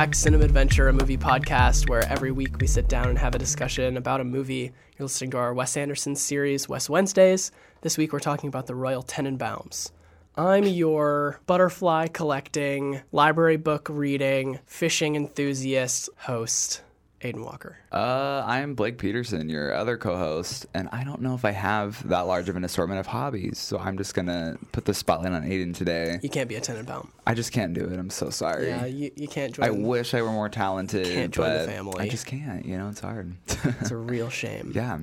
Back Cinema Adventure, a movie podcast where every week we sit down and have a discussion about a movie. You're listening to our Wes Anderson series, Wes Wednesdays. This week we're talking about the Royal Tenenbaums. I'm your butterfly collecting, library book reading, fishing enthusiast host, Aiden Walker. Uh, I'm Blake Peterson, your other co-host, and I don't know if I have that large of an assortment of hobbies, so I'm just gonna put the spotlight on Aiden today. You can't be a Tenenbaum. I just can't do it. I'm so sorry. Yeah, you, you can't join. I wish I were more talented, Can't join the family. I just can't. You know, it's hard. It's a real shame. yeah.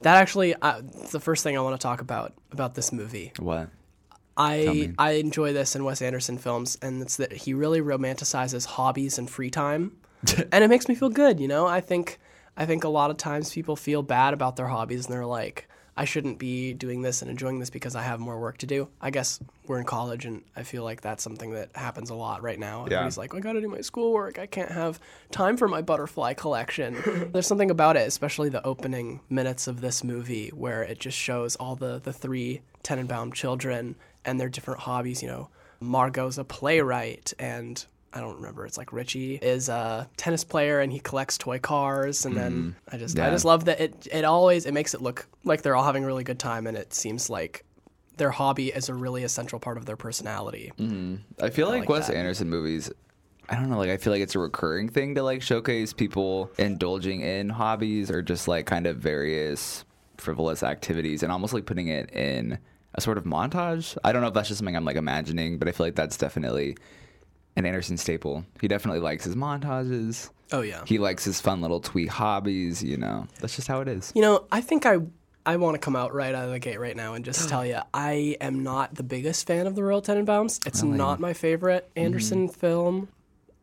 That actually, uh, the first thing I want to talk about about this movie. What? I. I enjoy this in Wes Anderson films, and it's that he really romanticizes hobbies and free time, and it makes me feel good. You know, I think I think a lot of times people feel bad about their hobbies, and they're like, I shouldn't be doing this and enjoying this because I have more work to do. I guess we're in college, and I feel like that's something that happens a lot right now. Yeah. Everybody's like, I got to do my schoolwork. I can't have time for my butterfly collection. There's something about it, especially the opening minutes of this movie, where it just shows all the the three Tenenbaum children and their different hobbies. You know, Margot's a playwright, and I don't remember. It's like Richie is a tennis player, and he collects toy cars. And then mm-hmm. I just I just love that it. It always it makes it look like they're all having a really good time, and it seems like their hobby is a really essential part of their personality. Mm-hmm. I feel like, like Wes that. Anderson movies. I don't know, like I feel like it's a recurring thing to like showcase people indulging in hobbies or just like kind of various frivolous activities and almost like putting it in a sort of montage. I don't know if that's just something I'm like imagining, but I feel like that's definitely an Anderson staple. He definitely likes his montages. Oh yeah. He likes his fun little twee hobbies, you know. That's just how it is. You know, I think I I want to come out right out of the gate right now and just tell you I am not the biggest fan of the Royal Tenenbaums. It's not my favorite Anderson mm-hmm. film.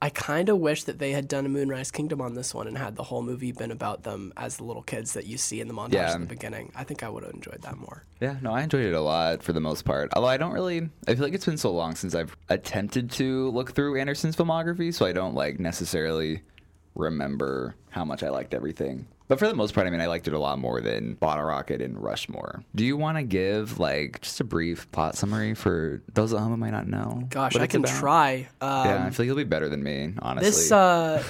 I kind of wish that they had done a Moonrise Kingdom on this one and had the whole movie been about them as the little kids that you see in the montage Yeah. at the beginning. I think I would have enjoyed that more. Yeah, no, I enjoyed it a lot for the most part. Although I don't really, I feel like it's been so long since I've attempted to look through Anderson's filmography, so I don't like necessarily remember how much I liked everything. But for the most part, I mean, I liked it a lot more than Bottle Rocket and Rushmore. Do you want to give like just a brief plot summary for those at home who might not know? Gosh, I can about? try. Um, Yeah, I feel like you'll be better than me, honestly. This, uh,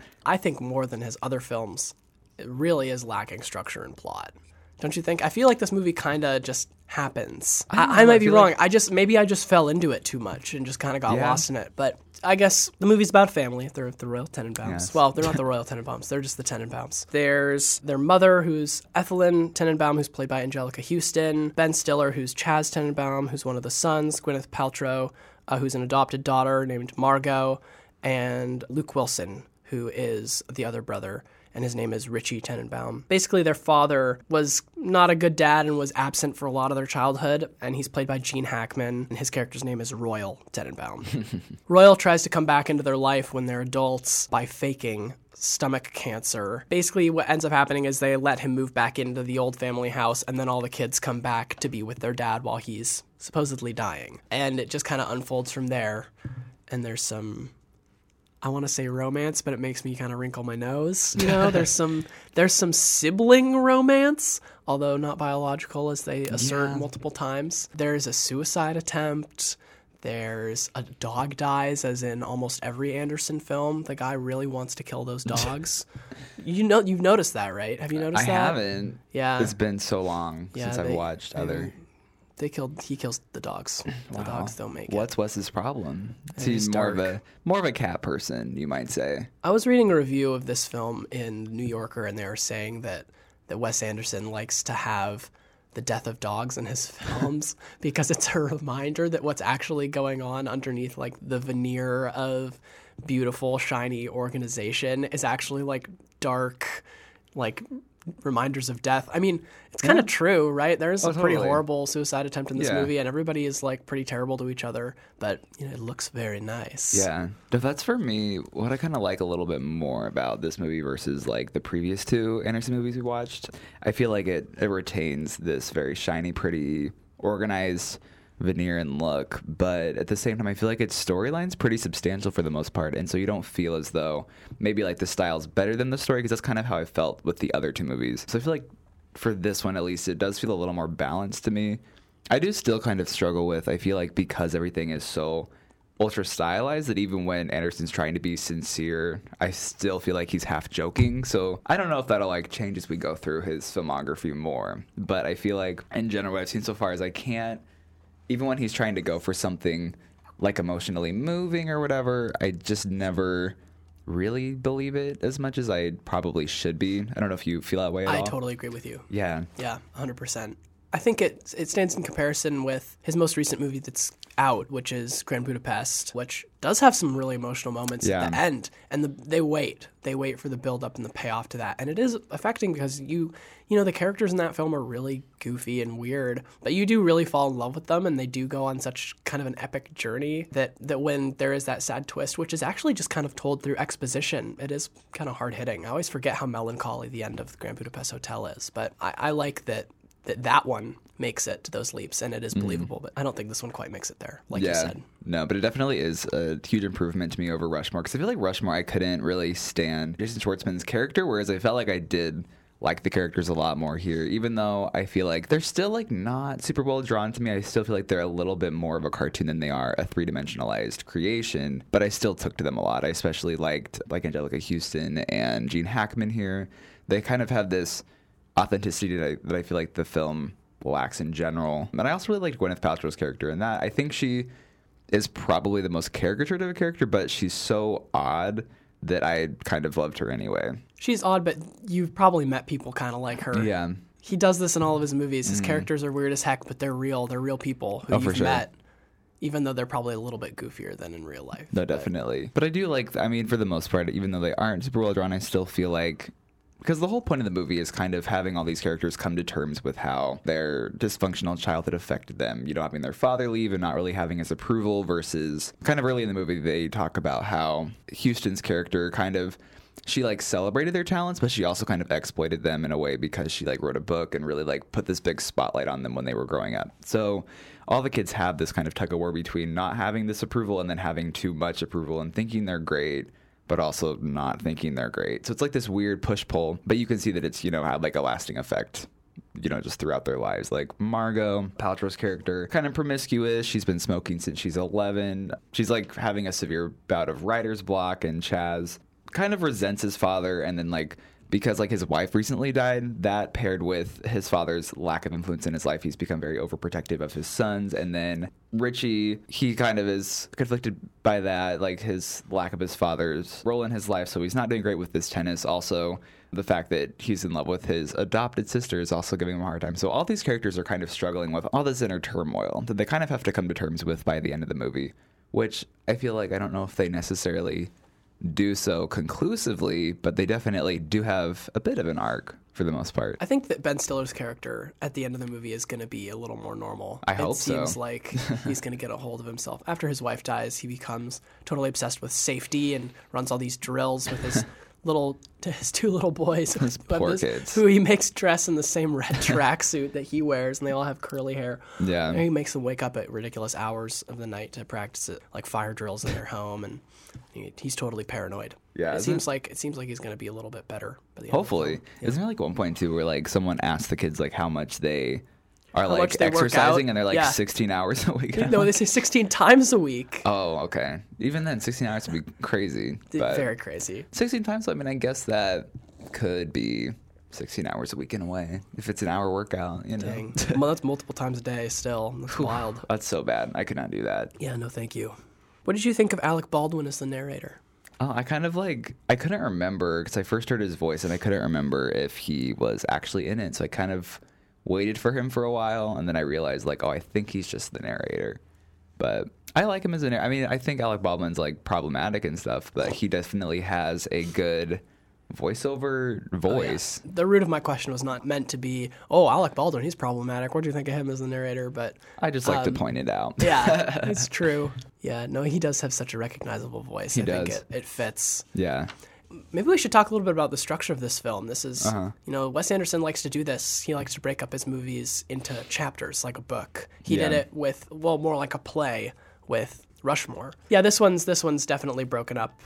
I think more than his other films, it really is lacking structure and plot. Don't you think? I feel like this movie kind of just happens. I, I, I might be wrong. like- I just maybe I just fell into it too much and just kind of got Yeah. lost in it. But I guess the movie's about family. They're the Royal Tenenbaums. Yes. Well, they're not the Royal Tenenbaums. They're just the Tenenbaums. There's their mother, who's Etheline Tenenbaum, who's played by Anjelica Huston. Ben Stiller, who's Chas Tenenbaum, who's one of the sons. Gwyneth Paltrow, uh, who's an adopted daughter named Margot, and Luke Wilson, who is the other brother. And his name is Richie Tenenbaum. Basically, their father was not a good dad and was absent for a lot of their childhood. And he's played by Gene Hackman. And his character's name is Royal Tenenbaum. Royal tries to come back into their life when they're adults by faking stomach cancer. Basically, what ends up happening is they let him move back into the old family house, and then all the kids come back to be with their dad while he's supposedly dying. And it just kind of unfolds from there. And there's some I want to say romance, but it makes me kind of wrinkle my nose. You know, there's some there's some sibling romance, although not biological, as they assert Yeah. multiple times. There's a suicide attempt. There's a dog dies, as in almost every Anderson film. The guy really wants to kill those dogs. you know, you've noticed that, right? Have you noticed that? I that? haven't. Yeah. It's been so long Yeah, since I've watched they- other. They killed. He kills the dogs. The uh-huh. dogs don't make it. What's Wes's problem? He's is more of a more of a cat person, you might say. I was reading a review of this film in New Yorker, and they were saying that that Wes Anderson likes to have the death of dogs in his films because it's a reminder that what's actually going on underneath like the veneer of beautiful shiny organization is actually like dark like reminders of death. I mean, it's kind of true, right? There's Oh, a pretty totally. horrible suicide attempt in this Yeah. movie and everybody is like pretty terrible to each other, but you know, it looks very nice. Yeah. But that's for me what I kind of like a little bit more about this movie versus like the previous two Anderson movies we watched. I feel like it, it retains this very shiny, pretty, organized veneer and look, but at the same time, I feel like its storyline's pretty substantial for the most part, and so you don't feel as though maybe like the style's better than the story because that's kind of how I felt with the other two movies. So I feel like for this one at least, it does feel a little more balanced to me. I do still kind of struggle with. I feel like because everything is so ultra stylized that even when Anderson's trying to be sincere, I still feel like he's half joking. So I don't know if that'll like change as we go through his filmography more. But I feel like in general, what I've seen so far is I can't, even when he's trying to go for something like emotionally moving or whatever, I just never really believe it as much as I probably should be. I don't know if you feel that way at I all. totally agree with you. Yeah. Yeah, 100%. I think it it stands in comparison with his most recent movie that's out, which is Grand Budapest, which does have some really emotional moments Yeah. at the end, and the, they wait, they wait for the build up and the payoff to that, and it is affecting because you you know the characters in that film are really goofy and weird, but you do really fall in love with them, and they do go on such kind of an epic journey that that when there is that sad twist, which is actually just kind of told through exposition, it is kind of hard hitting. I always forget how melancholy the end of the Grand Budapest Hotel is, but I, I like that that that one makes it to those leaps and it is hmm. believable. But I don't think this one quite makes it there, like you said. No, but it definitely is a huge improvement to me over Rushmore because I feel like Rushmore I couldn't really stand Jason Schwartzman's character, whereas I felt like I did like the characters a lot more here. Even though I feel like they're still like not super well drawn to me, I still feel like they're a little bit more of a cartoon than they are a three dimensionalized creation. But I still took to them a lot. I especially liked like Anjelica Huston and Gene Hackman here. They kind of have this authenticity that I, that I feel like the film lacks in general. And I also really liked Gwyneth Paltrow's character in that. I think she is probably the most caricatured of a character, but she's so odd that I kind of loved her anyway. She's odd, but you've probably met people kind of like her. Yeah. He does this in all of his movies. His mm. characters are weird as heck, but they're real. They're real people who Oh, you've sure. met, even though they're probably a little bit goofier than in real life. No, definitely. But I do like, I mean, for the most part, even though they aren't super well drawn, I still feel like. Because the whole point of the movie is kind of having all these characters come to terms with how their dysfunctional childhood affected them. You know, having their father leave and not really having his approval, versus kind of early in the movie, they talk about how Huston's character kind of she like celebrated their talents, but she also kind of exploited them in a way because she like wrote a book and really like put this big spotlight on them when they were growing up. So all the kids have this kind of tug of war between not having this approval and then having too much approval and thinking they're great, but also not thinking they're great. So it's like this weird push pull, but you can see that it's, you know, had like a lasting effect. You know, just throughout their lives. Like Margot, Paltrow's character, kind of promiscuous. She's been smoking since she's 11. She's like having a severe bout of writer's block, and Chas kind of resents his father and then like because like his wife recently died that paired with his father's lack of influence in his life he's become very overprotective of his sons. And then richie he kind of is conflicted by that like his lack of his father's role in his life. So he's not doing great with this tennis. Also the fact that he's in love with his adopted sister is also giving him a hard time. So all these characters are kind of struggling with all this inner turmoil that they kind of have to come to terms with by the end of the movie which i feel like i don't know if they necessarily do so conclusively, but they definitely do have a bit of an arc for the most part. I think that Ben Stiller's character at the end of the movie is going to be a little more normal. I it hope so. seems like he's going to get a hold of himself. After his wife dies, he becomes totally obsessed with safety and runs all these drills with his little to his two little boys this- kids. who he makes dress in the same red tracksuit that he wears, and they all have curly hair. Yeah. and he makes them wake up at ridiculous hours of the night to practice it, like fire drills in their home, and he, he's totally paranoid. Yeah, it seems like it seems like he's going to be a little bit better. By the end the Hopefully, film. isn't there like one point too where like someone asks the kids like how much they are like much they work exercising, and they're like Yeah. 16 hours a week? No, they say 16 times a week. oh, okay. Even then, 16 hours would be crazy. Very crazy. 16 times. I mean, I guess that could be 16 hours a week in a way if it's an hour workout. You know, Dang. well, that's multiple times a day still. That's wild. that's so bad. I could not do that. Yeah, no, thank you. What did you think of Alec Baldwin as the narrator? Oh, I kind of like I couldn't remember because I first heard his voice and I couldn't remember if he was actually in it. So I kind of waited for him for a while and then I realized like, oh, I think he's just the narrator. But I like him as a narrator. I mean, I think Alec Baldwin's like problematic and stuff, but he definitely has a good voiceover voice. The root of my question was not meant to be, oh, Alec Baldwin, he's problematic. What do you think of him as the narrator? But I just like Um, to point it out. yeah, it's true. Yeah, no, he does have such a recognizable voice. He I think does. it, it fits. yeah. Maybe we should talk a little bit about the structure of this film. This is, Uh-huh. you know, Wes Anderson likes to do this. He likes to break up his movies into chapters, like a book. He did it with, well, more like a play with Rushmore. Yeah, this one's this one's definitely broken up,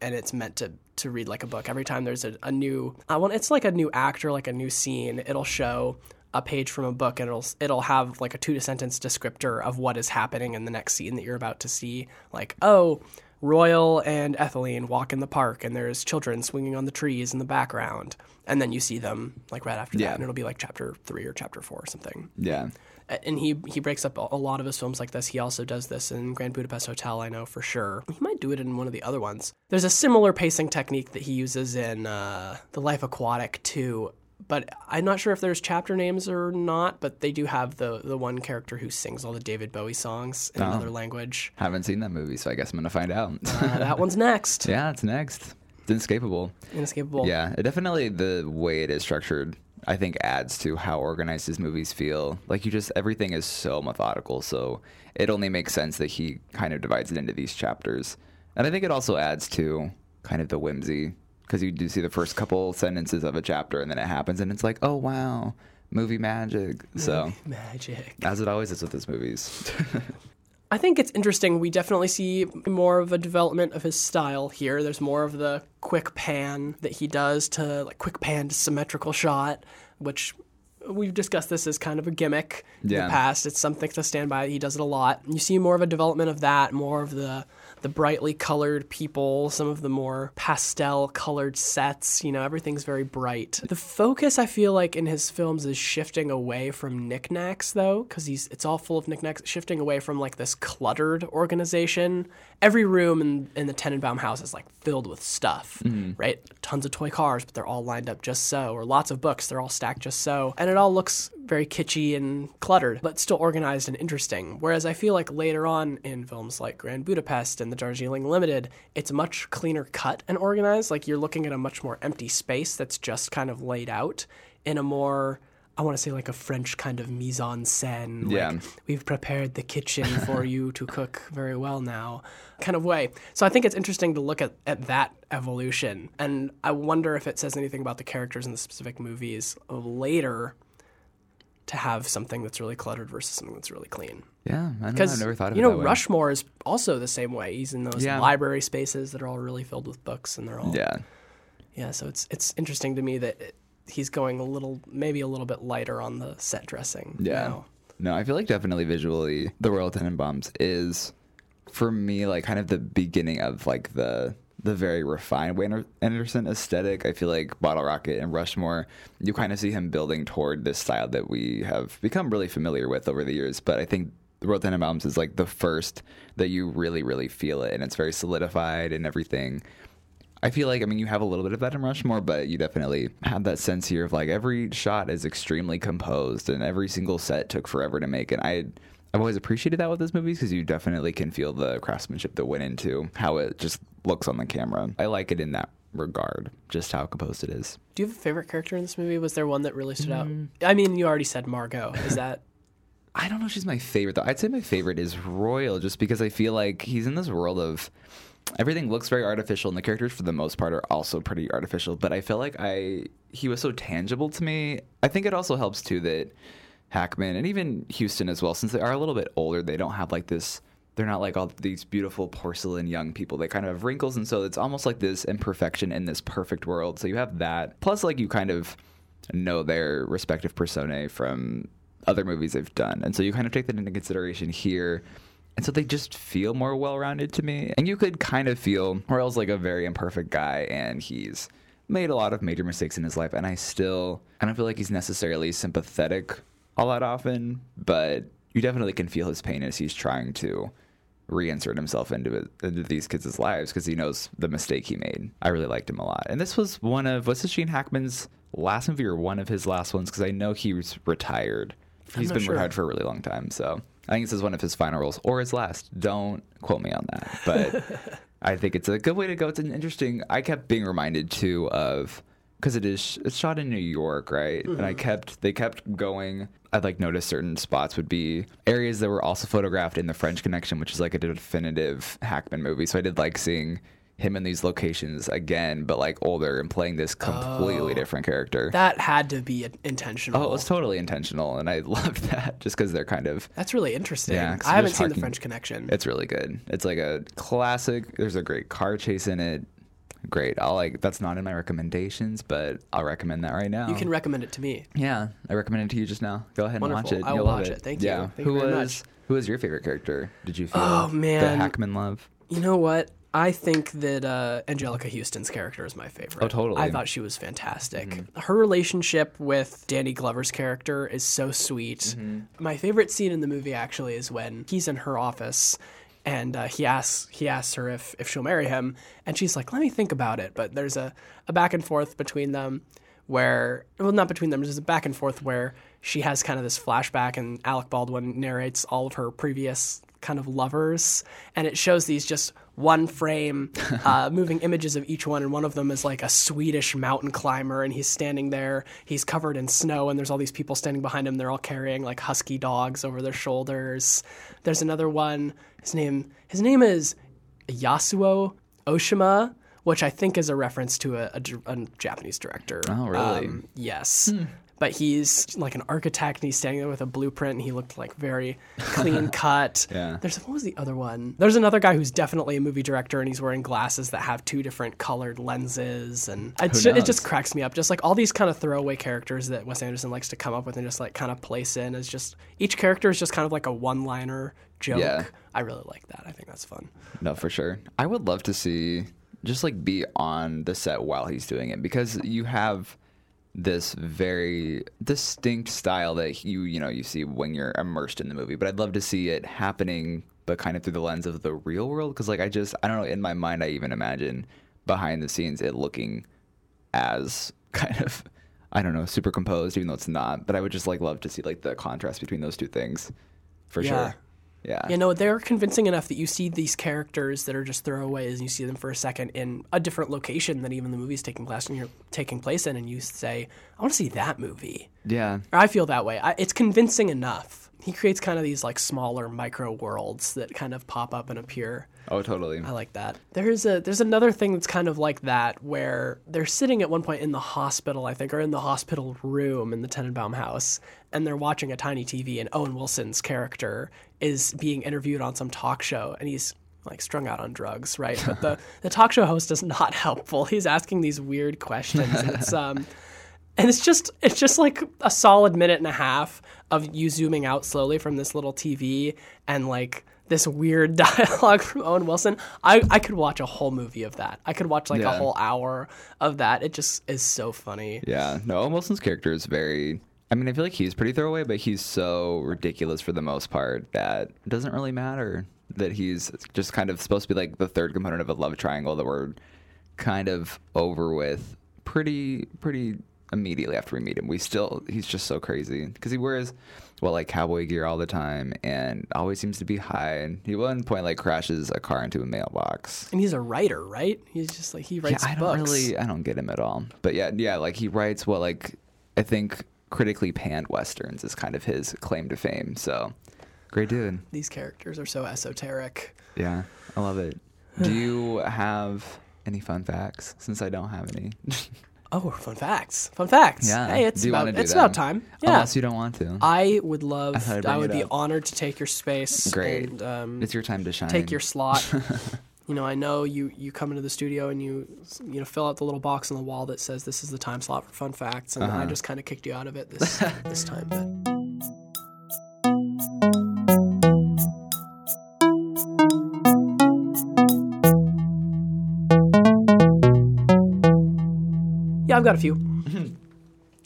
and it's meant to to read like a book. Every time there's a, a new, I want it's like a new actor, like a new scene. It'll show a page from a book and it'll it'll have like a two sentence descriptor of what is happening in the next scene that you're about to see. Like, oh, Royal and Etheline walk in the park and there's children swinging on the trees in the background. And then you see them like right after Yeah. that and it'll be like chapter 3 or chapter 4 or something. Yeah. And he he breaks up a a lot of his films like this. He also does this in Grand Budapest Hotel, I know for sure. He might do it in one of the other ones. There's a similar pacing technique that he uses in uh, The Life Aquatic too. But I'm not sure if there's chapter names or not. But they do have the the one character who sings all the David Bowie songs in another language. Haven't seen that movie, so I guess I'm gonna find out. Uh, that one's next. yeah, it's next. It's inescapable. Inescapable. Yeah, it definitely the way it is structured, I think, adds to how organized his movies feel. Like you just everything is so methodical, so it only makes sense that he kind of divides it into these chapters. And I think it also adds to kind of the whimsy because you do see the first couple sentences of a chapter, and then it happens, and it's like, oh wow, movie magic. So Magic. as it always is with his movies. I think it's interesting. We definitely see more of a development of his style here. There's more of the quick pan that he does to like quick pan to symmetrical shot, which we've discussed this as kind of a gimmick in the past. It's something to stand by. He does it a lot. You see more of a development of that, more of the the brightly colored people, some of the more pastel colored sets. You know, everything's very bright. The focus, I feel like, in his films is shifting away from knickknacks, though, because he's it's all full of knickknacks. Shifting away from like this cluttered organization. Every room in in the Tenenbaum house is like filled with stuff, mm-hmm. right? Tons of toy cars, but they're all lined up just so, or lots of books, they're all stacked just so, and it all looks very kitschy and cluttered, but still organized and interesting. Whereas I feel like later on in films like Grand Budapest and The Darjeeling Limited, it's much cleaner cut and organized. Like you're looking at a much more empty space that's just kind of laid out in a more I want to say like a French kind of mise en scène. like, Yeah. we've prepared the kitchen for you to cook very well now kind of way. So I think it's interesting to look at, at that evolution. And I wonder if it says anything about the characters in the specific movies later to have something that's really cluttered versus something that's really clean. yeah, I know. Because I've never thought of you it know that way. Rushmore is also the same way. He's in those Yeah. library spaces that are all really filled with books, and they're all Yeah. yeah. So it's it's interesting to me that it, he's going a little maybe a little bit lighter on the set dressing. Yeah. now. No, I feel like definitely visually, the Royal Tenenbaums is for me like kind of the beginning of like the the very refined Wayne Anderson aesthetic. I feel like Bottle Rocket and Rushmore, you kind of see him building toward this style that we have become really familiar with over the years. But I think the Royal Tenenbaums is like the first that you really, really feel it, and it's very solidified and everything. I feel like I mean you have a little bit of that in Rushmore, but you definitely have that sense here of like every shot is extremely composed and every single set took forever to make. And I I've always appreciated that with these movies because you definitely can feel the craftsmanship that went into how it just looks on the camera. I like it in that regard, just how composed it is. Do you have a favorite character in this movie? Was there one that really stood Mm. out? I mean, you already said Margot. Is that I don't know if she's my favorite though. I'd say my favorite is Royal just because I feel like he's in this world of everything looks very artificial and the characters for the most part are also pretty artificial, but I feel like I he was so tangible to me. I think it also helps too that Hackman and even Huston as well since they are a little bit older, they don't have like this they're not like all these beautiful porcelain young people. They kind of have wrinkles and so it's almost like this imperfection in this perfect world. So you have that. Plus like you kind of know their respective personae from other movies they've done. And so you kind of take that into consideration here. And so they just feel more well rounded to me. And you could kind of feel Royal's like a very imperfect guy and he's made a lot of major mistakes in his life. And I still, I don't feel like he's necessarily sympathetic all that often, but you definitely can feel his pain as he's trying to reinsert himself into it, into these kids' lives because he knows the mistake he made. I really liked him a lot, and this was one of what's this Gene Hackman's last movie or one of his last ones because I know he was retired. He's been sure. retired for a really long time, so I think this is one of his final roles or his last. Don't quote me on that, but I think it's a good way to go. It's an interesting. I kept being reminded too of because it is it's shot in New York, right? And I mm-hmm. kept they kept going. I'd like noticed certain spots would be areas that were also photographed in the French Connection, which is like a definitive Hackman movie. So I did like seeing him in these locations again, but like older and playing this completely oh. different character. that had to be intentional? oh, it was totally intentional, and I loved that just because they're kind of That's really interesting. Yeah, I haven't seen the French Connection. it's really good. It's like a classic. There's a great car chase in it. Great. I'll like that's not in my recommendations, but I'll recommend that right now. You can recommend it to me. Yeah, I recommend it to you just now. Go ahead and watch it. I will You'll love watch it. Thank you. Thank who you was who was your favorite character? Did you feel Oh, man, the. Hackman love? You know what? I think that uh, Anjelica Huston's character is my favorite. Oh, totally. I thought she was fantastic. Her relationship with Danny Glover's character is so sweet. My favorite scene in the movie actually is when he's in her office and uh, he asks he asks her if, if she'll marry him and she's like, "Let me think about it." But there's a, a back and forth between them where well not between them there's a back and forth where she has kind of this flashback and Alec Baldwin narrates all of her previous kind of lovers and it shows these just one frame uh, moving images of each one and one of them is like a Swedish mountain climber and he's standing there he's covered in snow and there's all these people standing behind him they're all carrying like husky dogs over their shoulders there's another one his name his name is Yasuo Oshima, which I think is a reference to a Japanese director. Oh, really? Um, yes. But he's like an architect and he's standing there with a blueprint and he looked like very clean cut. Yeah. There's what was the other one? There's another guy who's definitely a movie director and he's wearing glasses that have two different colored lenses and Who it just cracks me up. Just like all these kind of throwaway characters that Wes Anderson likes to come up with and just like kind of place in as just each character is just kind of like a one-liner joke. Yeah. I really like that. I think that's fun. No, for sure. I would love to see just like be on the set while he's doing it because you have this very distinct style that you you know you see when you're immersed in the movie. But I'd love to see it happening, but kind of through the lens of the real world. Because like I just I don't know in my mind I even imagine behind the scenes it looking as kind of I don't know super composed even though it's not. But I would just like love to see like the contrast between those two things for Yeah. sure. Yeah. You know, they're convincing enough that you see these characters that are just throwaways and you see them for a second in a different location than even the movie's taking place and you're taking place in and you say, I want to see that movie. yeah. Or I feel that way. I, it's convincing enough. He creates kind of these like smaller micro worlds that kind of pop up and appear. Oh, totally. I like that. There's a there's another thing that's kind of like that where they're sitting at one point in the hospital, I think, or in the hospital room in the Tenenbaum house, and they're watching a tiny TV, and Owen Wilson's character is being interviewed on some talk show, and he's like strung out on drugs, right? But the the talk show host is not helpful. He's asking these weird questions. And it's um and it's just it's just like a solid minute and a half of you zooming out slowly from this little TV and like this weird dialogue from Owen Wilson. I, I could watch a whole movie of that. I could watch like a whole hour of that. It just is so funny. Yeah, no, Owen Wilson's character is very. I mean, I feel like he's pretty throwaway, but he's so ridiculous for the most part that it doesn't really matter that he's just kind of supposed to be like the third component of a love triangle that we're kind of over with pretty pretty immediately after we meet him. We still he's just so crazy because he wears well like cowboy gear all the time and always seems to be high. And he one point like crashes a car into a mailbox. And he's a writer, right? He's just like he writes Yeah, I books. don't really, I don't get him at all. But yeah, yeah, like he writes what like I think critically panned westerns is kind of his claim to fame. So great dude. These characters are so esoteric. Yeah, I love it. Do you have any fun facts? Since I don't have any. Oh, fun facts! Fun facts. yeah. Hey, it's about it's them? about time. Yeah. Unless you don't want to. I would love. I'd I, would be up. honored to take your space. Great. And, um, it's your time to shine. take your slot. you know, I know you you come into the studio and you you know fill out the little box on the wall that says this is the time slot for fun facts, and I Uh-huh. just kind of kicked you out of it this this time. But I've got a few.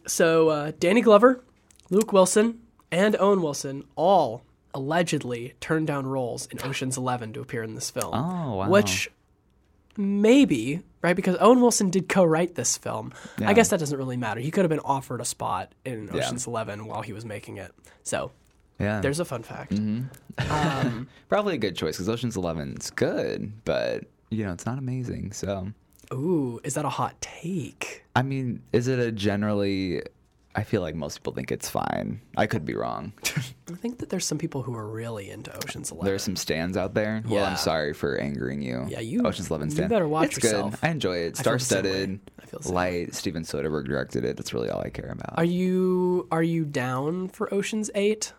so uh, Danny Glover, Luke Wilson, and Owen Wilson all allegedly turned down roles in Ocean's Eleven to appear in this film. Oh, wow. Which maybe right because Owen Wilson did co-write this film. Yeah. I guess that doesn't really matter. He could have been offered a spot in Yeah. Ocean's Eleven while he was making it. So yeah. there's a fun fact. Mm-hmm. Um, probably a good choice because Ocean's Eleven's good, but you know it's not amazing. So ooh, is that a hot take? I mean, is it a generally? I feel like most people think it's fine. I could be wrong. I think that there's some people who are really into Ocean's Eleven. There's some stands out there. Well, I'm sorry for angering you. Yeah, you- Ocean's Eleven you stand. better watch it's yourself. good. I enjoy it. I feel the same way. Star-studded, I feel the same light. Steven Soderbergh directed it. That's really all I care about. Are you are you down for Ocean's Eight?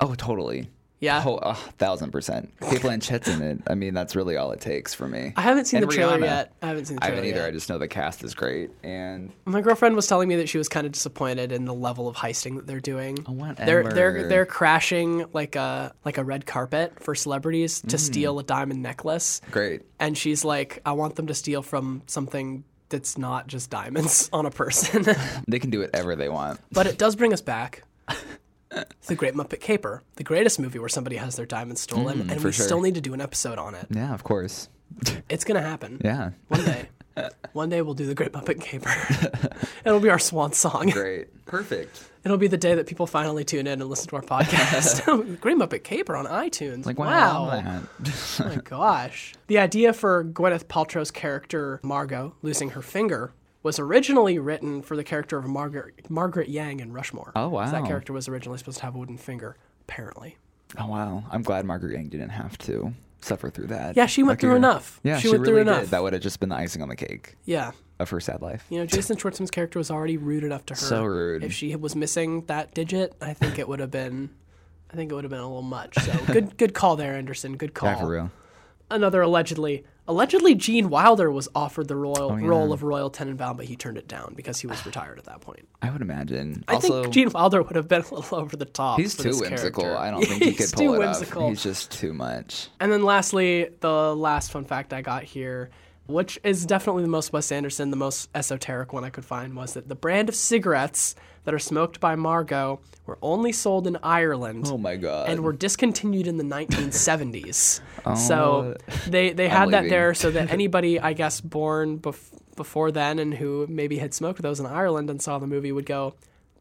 oh, totally. Yeah. Oh, a thousand percent. Cate Blanchett's in it. I mean, that's really all it takes for me. I haven't seen And the trailer Rihanna. yet. I haven't seen the I trailer haven't either. yet. I just know the cast is great. And My girlfriend was telling me that she was kind of disappointed in the level of heisting that they're doing. Oh, They're they're they're crashing like a like a red carpet for celebrities Mm. to steal a diamond necklace. great. And she's like, I want them to steal from something that's not just diamonds on a person. They can do whatever they want. but it does bring us back. The Great Muppet Caper, the greatest movie where somebody has their diamonds stolen, and Mm, for we sure. still need to do an episode on it. Yeah, of course. It's gonna happen. Yeah. One day. One day we'll do the Great Muppet Caper. It'll be our swan song. Great. Perfect. It'll be the day that people finally tune in and listen to our podcast. Great Muppet Caper on iTunes. Like, wow. wow. Oh my gosh. The idea for Gwyneth Paltrow's character, Margot, losing her finger, was originally written for the character of Margaret, Margaret Yang in Rushmore. Oh, wow. That character was originally supposed to have a wooden finger, apparently. Oh wow. I'm glad Margaret Yang didn't have to suffer through that. Yeah, she went Like through enough. Yeah, She she, went through enough. did. That would have just been the icing on the cake Yeah. of her sad life. You know, Jason Schwartzman's character was already rude enough to her. So rude. If she was missing that digit, I think it would have been. I think it would have been a little much. So good, good call there, Anderson. Good call. Yeah, for real. Another allegedly, allegedly, Gene Wilder was offered the royal Oh, yeah. role of Royal Tenenbaum, but he turned it down because he was retired at that point. I would imagine. I also, think Gene Wilder would have been a little over the top. he's too whimsical. character. I don't think he could too pull it whimsical. off. He's just too much. And then lastly, the last fun fact I got here, which is definitely the most Wes Anderson, the most esoteric one I could find, was that the brand of cigarettes that are smoked by Margot were only sold in Ireland. Oh my god. And were discontinued in the 1970s. Oh, so they they had that leaving. there so that anybody, I guess, born bef- before then and who maybe had smoked those in Ireland and saw the movie would go,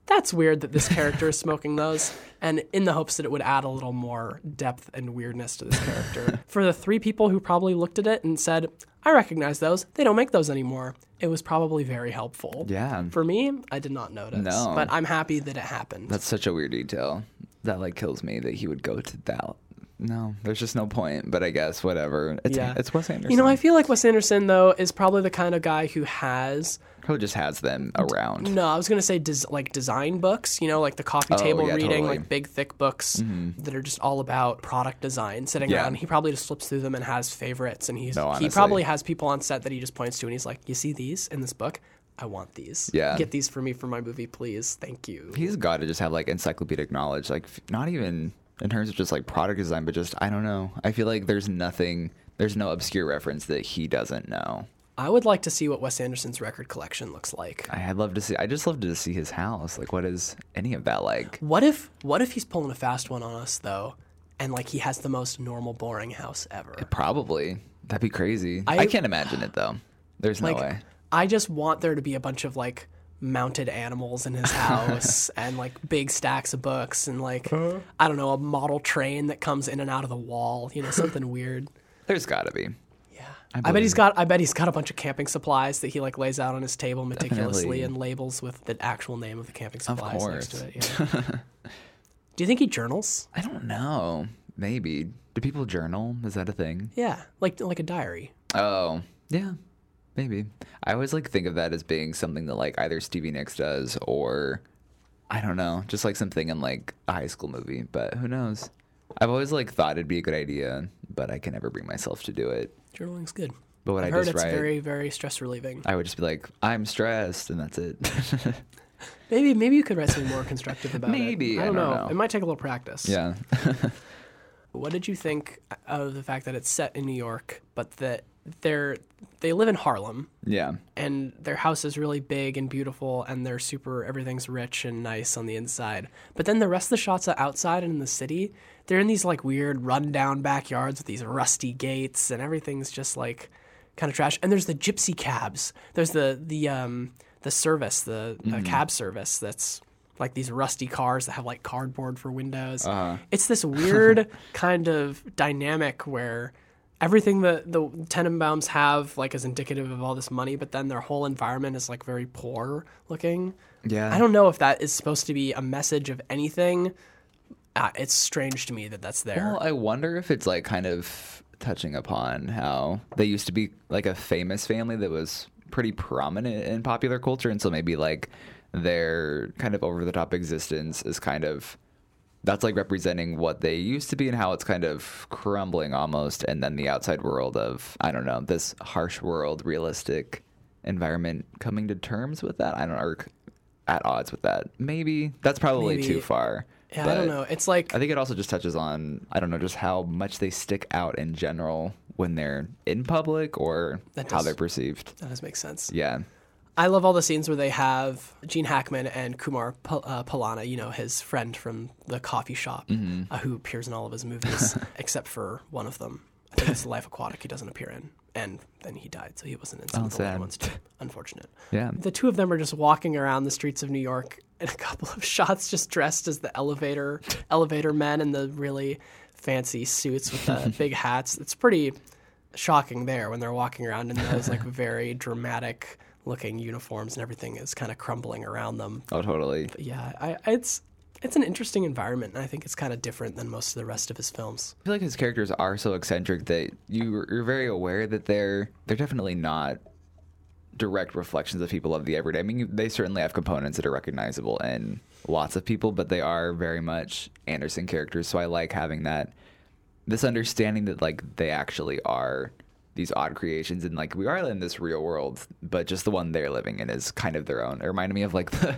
that's weird that this character is smoking those. And in the hopes that it would add a little more depth and weirdness to this character. For the three people who probably looked at it and said, I recognize those, they don't make those anymore, it was probably very helpful. Yeah. For me, I did not notice. No. But I'm happy that it happened. That's such a weird detail. That like kills me that he would go to that. No, there's just no point. But I guess whatever. It's Yeah. it's Wes Anderson. you know, I feel like Wes Anderson, though, is probably the kind of guy who has who just has them around. No, I was gonna say des- like design books. You know, like the coffee Oh, table yeah, reading, totally. like big thick books mm-hmm. that are just all about product design. Sitting Yeah. around, he probably just flips through them and has favorites. And he's No, he probably has people on set that he just points to, and he's like, "You see these in this book? I want these. Yeah. get these for me for my movie, please. Thank you." He's got to just have like encyclopedic knowledge. Like not even in terms of just like product design, but just I don't know. I feel like there's nothing. There's no obscure reference that he doesn't know. I would like to see what Wes Anderson's record collection looks like. I- I'd love to see. I just love to see his house. Like, what is any of that like? What if what if he's pulling a fast one on us though, and like he has the most normal, boring house ever? Probably that'd be crazy. I- I, can't imagine it though. There's no like way. I just want there to be a bunch of like mounted animals in his house and like big stacks of books and like I don't know a model train that comes in and out of the wall, you know, something weird. There's got to be. I I, bet he's got I bet he's got a bunch of camping supplies that he like lays out on his table meticulously Definitely. and labels with the actual name of the camping supplies next to it. Yeah. Do you think he journals? I don't know. Maybe. Do people journal? Is that a thing? Yeah, like like a diary. Oh, yeah. Maybe. I always like think of that as being something that like either Stevie Nicks does or I don't know, just like something in like a high school movie, but who knows? I've always like thought it'd be a good idea, but I can never bring myself to do it. Journaling's good. But what I've I heard just it's write, very very stress relieving. I would just be like, I'm stressed, and that's it. Maybe maybe you could write something more constructive about it. Maybe, I I don't, don't know. know. It might take a little practice. yeah. What did you think of the fact that it's set in New York, but that they're they live in Harlem yeah. and their house is really big and beautiful and they're super everything's rich and nice on the inside. But then the rest of the shots are outside and in the city. They're in these like weird rundown backyards with these rusty gates and everything's just like kind of trash. And there's the gypsy cabs. There's the the um the service, the uh, cab service that's like these rusty cars that have like cardboard for windows. It's this weird kind of dynamic where everything that the Tenenbaums have like is indicative of all this money, but then their whole environment is like very poor looking. Yeah. I don't know if that is supposed to be a message of anything. Uh, it's strange to me that that's there. Well, I wonder if it's like kind of touching upon how they used to be like a famous family that was pretty prominent in popular culture, and so maybe like their kind of over the top existence is kind of that's like representing what they used to be and how it's kind of crumbling almost, and then the outside world of I don't know this harsh world, realistic environment coming to terms with that. I don't know, or at odds with that. Maybe that's probably Maybe. too far. Yeah, I don't know. It's like I think it also just touches on I don't know just how much they stick out in general when they're in public or That how does- they're perceived. that does make sense. Yeah. I love all the scenes where they have Gene Hackman and Kumar P- uh, Pallana, you know, his friend from the coffee shop, Mm-hmm. uh, who appears in all of his movies except for one of them. I think it's Life Aquatic he doesn't appear in. And then he died, so he wasn't in some Oh, of the sad. ones too. Unfortunate. Yeah. The two of them are just walking around the streets of New York in a couple of shots, just dressed as the elevator elevator men in the really fancy suits with the big hats. It's pretty shocking there when they're walking around in those like very dramatic looking uniforms and everything is kind of crumbling around them. Oh, totally. But yeah, I, it's it's an interesting environment, and I think it's kind of different than most of the rest of his films. I feel like his characters are so eccentric that you you're very aware that they're they're definitely not direct reflections of people of the everyday. I mean, they certainly have components that are recognizable in lots of people, but they are very much Anderson characters. So I like having that this understanding that like they actually are these odd creations and like we are in this real world but just the one they're living in is kind of their own it reminded me of like the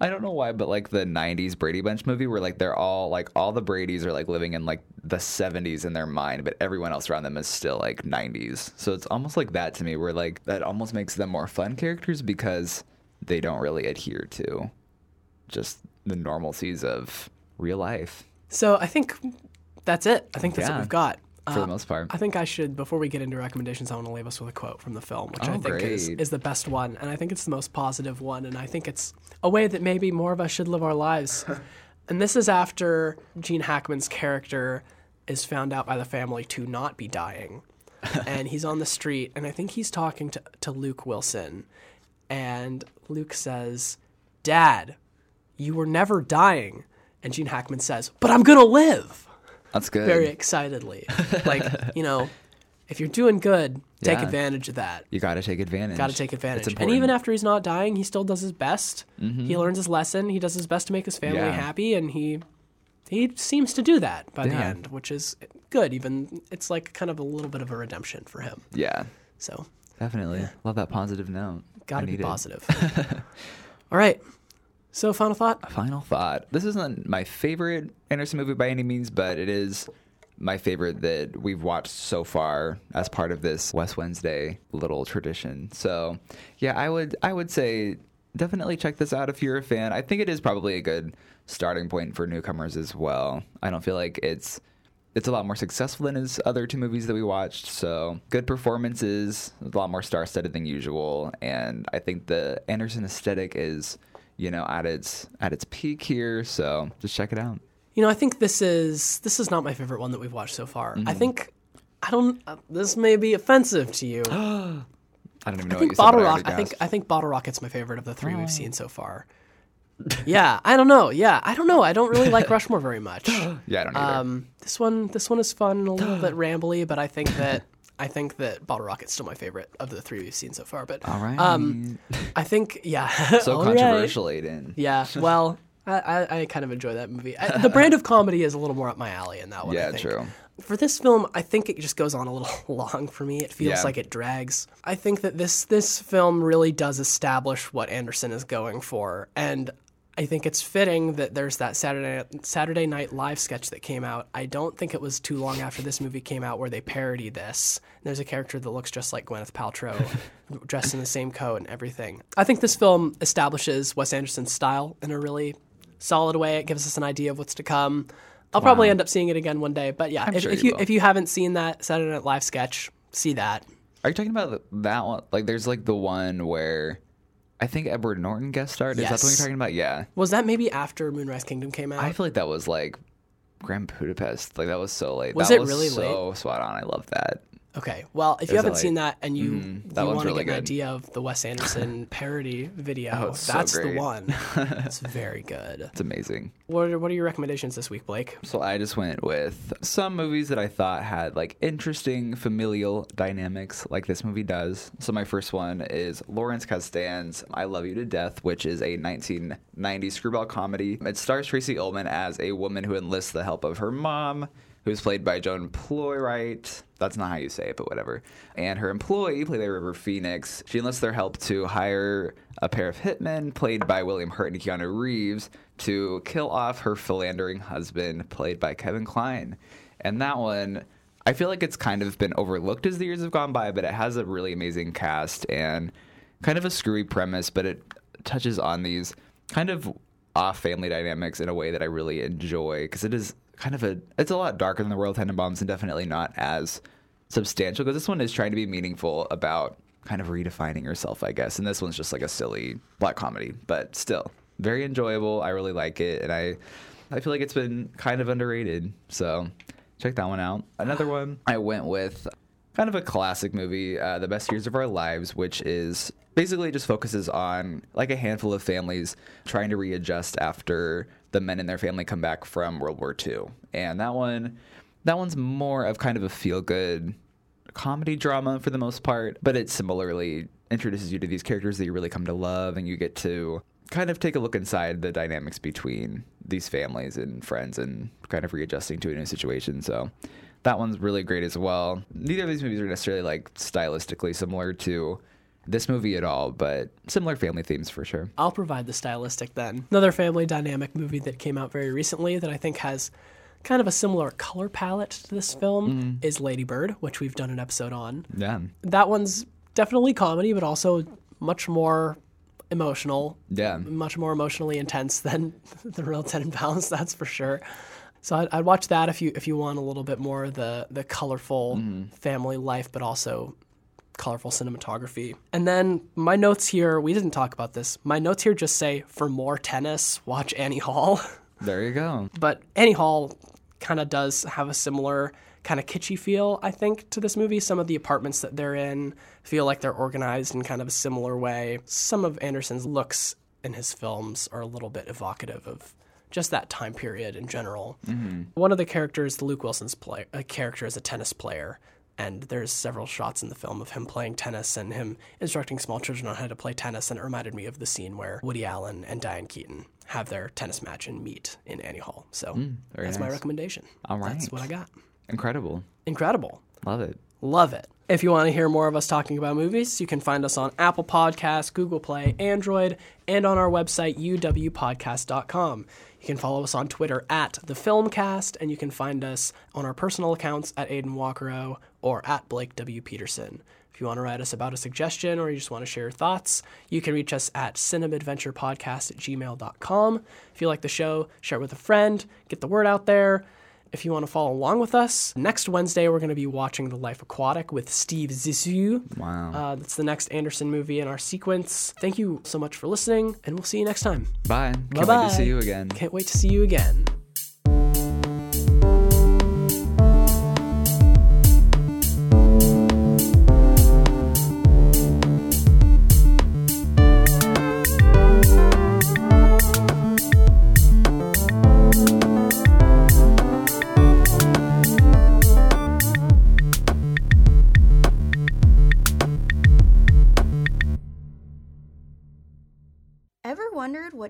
i don't know why but like the 90s brady bunch movie where like they're all like all the bradys are like living in like the 70s in their mind but everyone else around them is still like 90s so it's almost like that to me where like that almost makes them more fun characters because they don't really adhere to just the normalcies of real life So I think that's it. I think that's Yeah. what we've got. For the Uh, most part I think I should, before we get into recommendations, I want to leave us with a quote from the film, which I Oh, think is, is the best one. And I think it's the most positive one. And I think it's a way that maybe more of us should live our lives. and this is after Gene Hackman's character is found out by the family to not be dying. and he's on the street, and I think he's talking to, to Luke Wilson. And Luke says, Dad, you were never dying. And Gene Hackman says, But I'm going to live that's good very excitedly. like, you know, if you're doing good, take Yeah. advantage of that. You got to take advantage. Got to take advantage. And important. even after he's not dying, he still does his best. Mm-hmm. He learns his lesson. He does his best to make his family Yeah. happy, and he he seems to do that by the Yeah. end, which is good. Even it's like kind of a little bit of a redemption for him. Yeah, So definitely. Love that positive note. got to be need it. positive. All right. So final thought. Final thought. This isn't my favorite Anderson movie by any means, but it is my favorite that we've watched so far as part of this Wes Wednesday little tradition. So, yeah, I would I would say definitely check this out if you're a fan. I think it is probably a good starting point for newcomers as well. I don't feel like it's it's a lot more successful than his other two movies that we watched. So good performances, a lot more star-studded than usual, and I think the Anderson aesthetic is, you know, at its at its peak here. So just check it out. You know, I think this is this is not my favorite one that we've watched so far. Mm-hmm. I think I don't. Uh, this may be offensive to you. I don't even know I what you think said. Bottle I Rock. already I think. I think Bottle Rocket's my favorite of the three Oh. we've seen so far. yeah, I don't know. Yeah, I don't know. I don't really like Rushmore very much. yeah, I don't either. Um, this one, this one is fun and a little bit rambly, but I think that I think that Bottle Rocket's still my favorite of the three we've seen so far. But All right. um, I think yeah. so All right. controversial, Aiden. Yeah. Well, I, I, I kind of enjoy that movie. I, the brand of comedy is a little more up my alley in that one. I Yeah, think. true. For this film, I think it just goes on a little long for me. It feels Yeah. like it drags. I think that this this film really does establish what Anderson is going for, and I think it's fitting that there's that Saturday Saturday Night Live sketch that came out. I don't think it was too long after this movie came out where they parody this. There's a character that looks just like Gwyneth Paltrow, dressed in the same coat and everything. I think this film establishes Wes Anderson's style in a really solid way. It gives us an idea of what's to come. I'll probably end up seeing it again one day, but yeah, if, sure if you you if you haven't seen that Saturday Night Live sketch, see that. Are you talking about that one? Like, there's like the one where I think Edward Norton guest starred. Is that the one you're talking about? Yeah. Was that maybe after Moonrise Kingdom came out? I feel like that was like Grand Budapest. Like that was so late. Was that it was really so spot on. I love that. Okay, well, if you haven't like- seen that and you, mm, that you want to really get an idea of the Wes Anderson parody video, Oh, it's so that's the one. it's very good. It's amazing. What are, what are your recommendations this week, Blake? So I just went with some movies that I thought had like interesting familial dynamics, like this movie does. So my first one is Lawrence Kasdan's "I Love You to Death," which is a 1990 screwball comedy. It stars Tracey Ullman as a woman who enlists the help of her mom, who's played by Joan Plowright. That's not how you say it, but whatever. And her employee, played by River Phoenix, she enlists their help to hire a pair of hitmen, played by William Hurt and Keanu Reeves, to kill off her philandering husband, played by Kevin Kline. And that one, I feel like it's kind of been overlooked as the years have gone by, but it has a really amazing cast and kind of a screwy premise, but it touches on these kind of off family dynamics in a way that I really enjoy because it is kind of a it's a lot darker than the world Royal Tenenbaums and definitely not as substantial because this one is trying to be meaningful about kind of redefining yourself, I guess. And this one's just like a silly black comedy, but still very enjoyable. I really like it, and I I feel like it's been kind of underrated. So check that one out. Another one I went with kind of a classic movie, uh, The Best Years of Our Lives, which is basically just focuses on like a handful of families trying to readjust after the men in their family come back from World War II. And that one, that one's more of kind of a feel good comedy drama for the most part, but it similarly introduces you to these characters that you really come to love and you get to kind of take a look inside the dynamics between these families and friends and kind of readjusting to a new situation. So that one's really great as well. Neither of these movies are necessarily like stylistically similar to this movie at all, but similar family themes for sure. I'll provide the stylistic then. Another family dynamic movie that came out very recently that I think has kind of a similar color palette to this film mm. is Lady Bird, which we've done an episode on. Yeah. That one's definitely comedy, but also much more emotional, Yeah. much more emotionally intense than the real Ten Tenenbaums, that's for sure. So I'd, I'd watch that if you if you want a little bit more of the the colorful mm. family life, but also colorful cinematography. And then my notes here, we didn't talk about this. My notes here just say for more tennis, watch Annie Hall. There you go. but Annie Hall kind of does have a similar kind of kitschy feel, I think, to this movie. Some of the apartments that they're in feel like they're organized in kind of a similar way. Some of Anderson's looks in his films are a little bit evocative of just that time period in general. Mm-hmm. One of the characters, Luke Wilson's play, a character, is a tennis player. And there's several shots in the film of him playing tennis and him instructing small children on how to play tennis. And it reminded me of the scene where Woody Allen and Diane Keaton have their tennis match and meet in Annie Hall. So mm, very that's my recommendation. All That's what I got. Incredible. Incredible. Love it. Love it. If you want to hear more of us talking about movies, you can find us on Apple Podcasts, Google Play, Android, and on our website, uwpodcast.com. You can follow us on Twitter at The Filmcast, and you can find us on our personal accounts at Aiden Walkero or at Blake W. Peterson. If you want to write us about a suggestion or you just want to share your thoughts, you can reach us at cinemaadventurepodcast at gmail.com. If you like the show, share it with a friend, get the word out there. If you want to follow along with us, next Wednesday we're going to be watching The Life Aquatic with Steve Zissou. Wow. Uh, that's the next Anderson movie in our sequence. Thank you so much for listening, and we'll see you next time. Bye. Bye. Can't wait to see you again. Can't wait to see you again.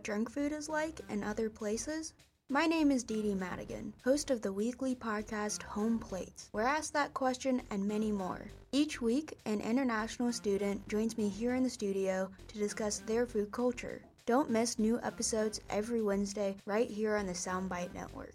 Junk food is like in other places? My name is Dee Dee Madigan, host of the weekly podcast Home Plates, where I ask that question and many more. Each week, an international student joins me here in the studio to discuss their food culture. Don't miss new episodes every Wednesday right here on the Soundbite Network.